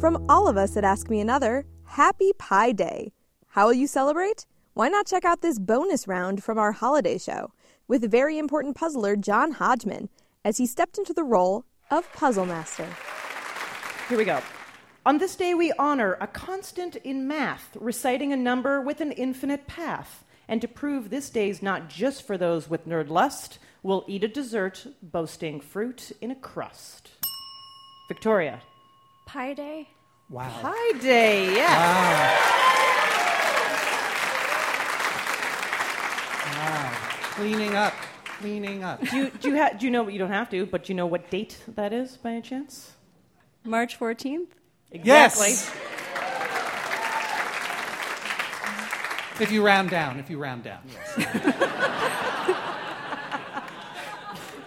From all of us at Ask Me Another, Happy Pi Day. How will you celebrate? Why not check out this bonus round from our holiday show with very important puzzler John Hodgman as he stepped into the role of Puzzle Master. Here we go. On this day, we honor a constant in math, reciting a number with an infinite path. And to prove this day's not just for those with nerd lust, we'll eat a dessert boasting fruit in a crust. Victoria. Pi Day? Wow. Pi Day, yes. Wow. Cleaning up. Cleaning up. Do you, do, you ha- do you know, you don't have to, but do you know what date that is by any chance? March 14th? Exactly. Yes. If you round down, if you round down, yes.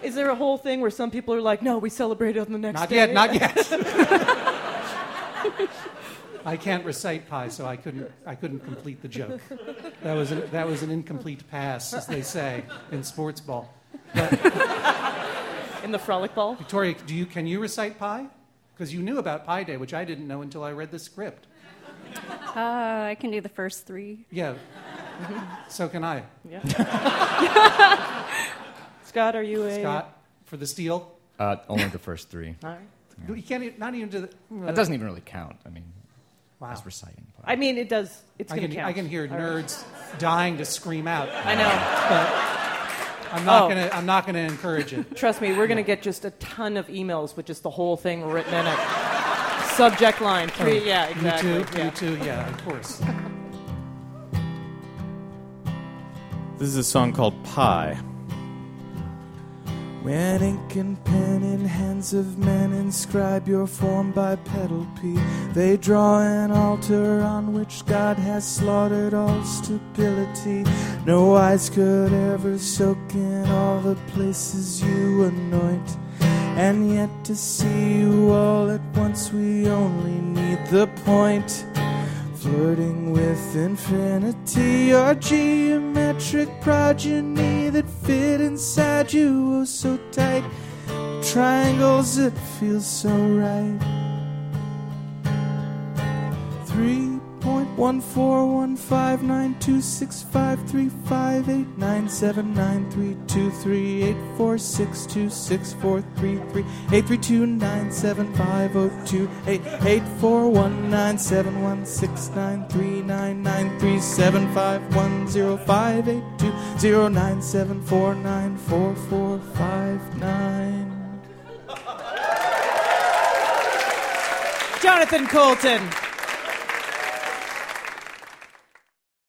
Is there a whole thing where some people are like, no, we celebrate on the next Not day? Not yet, not yet. I can't recite pi, so I couldn't, I couldn't complete the joke. That was, an, that was an incomplete pass, as they say in sports ball. In the frolic ball? Victoria, do you, can you recite pi? Because you knew about Pi Day, which I didn't know until I read the script. Uh, I can do the first three. Yeah. So can I. Yeah. Scott, are you a. Scott, for the steal? Uh, only the first three. All right. You can't, not even do the. Uh, that doesn't even really count. I mean, Wow. that's reciting. But I mean, it does. It's I going can, to count. I can hear All right. nerds dying to scream out. I know. I'm not Oh. gonna. I'm not gonna encourage it. Trust me, we're going to get just a ton of emails with just the whole thing written in it. Subject line. Three, oh, yeah, exactly. You too. yeah. You too. Yeah, of course. This is a song called Pie. When ink and pen in hands of men inscribe your form by pedal P, they draw an altar on which God has slaughtered all stability. No eyes could ever soak in all the places you anoint. And yet to see you all at once, we only need the point. Flirting with infinity, your geometric progeny that fit inside you oh so tight. Triangles that feel so right. One four one five nine two six five three five eight nine seven nine three two three eight four six two six four three three eight three two nine seven five oh two eight eight four one nine seven one six nine three nine nine three seven five one zero five eight two zero nine seven four nine four four five nine. Jonathan Coulton.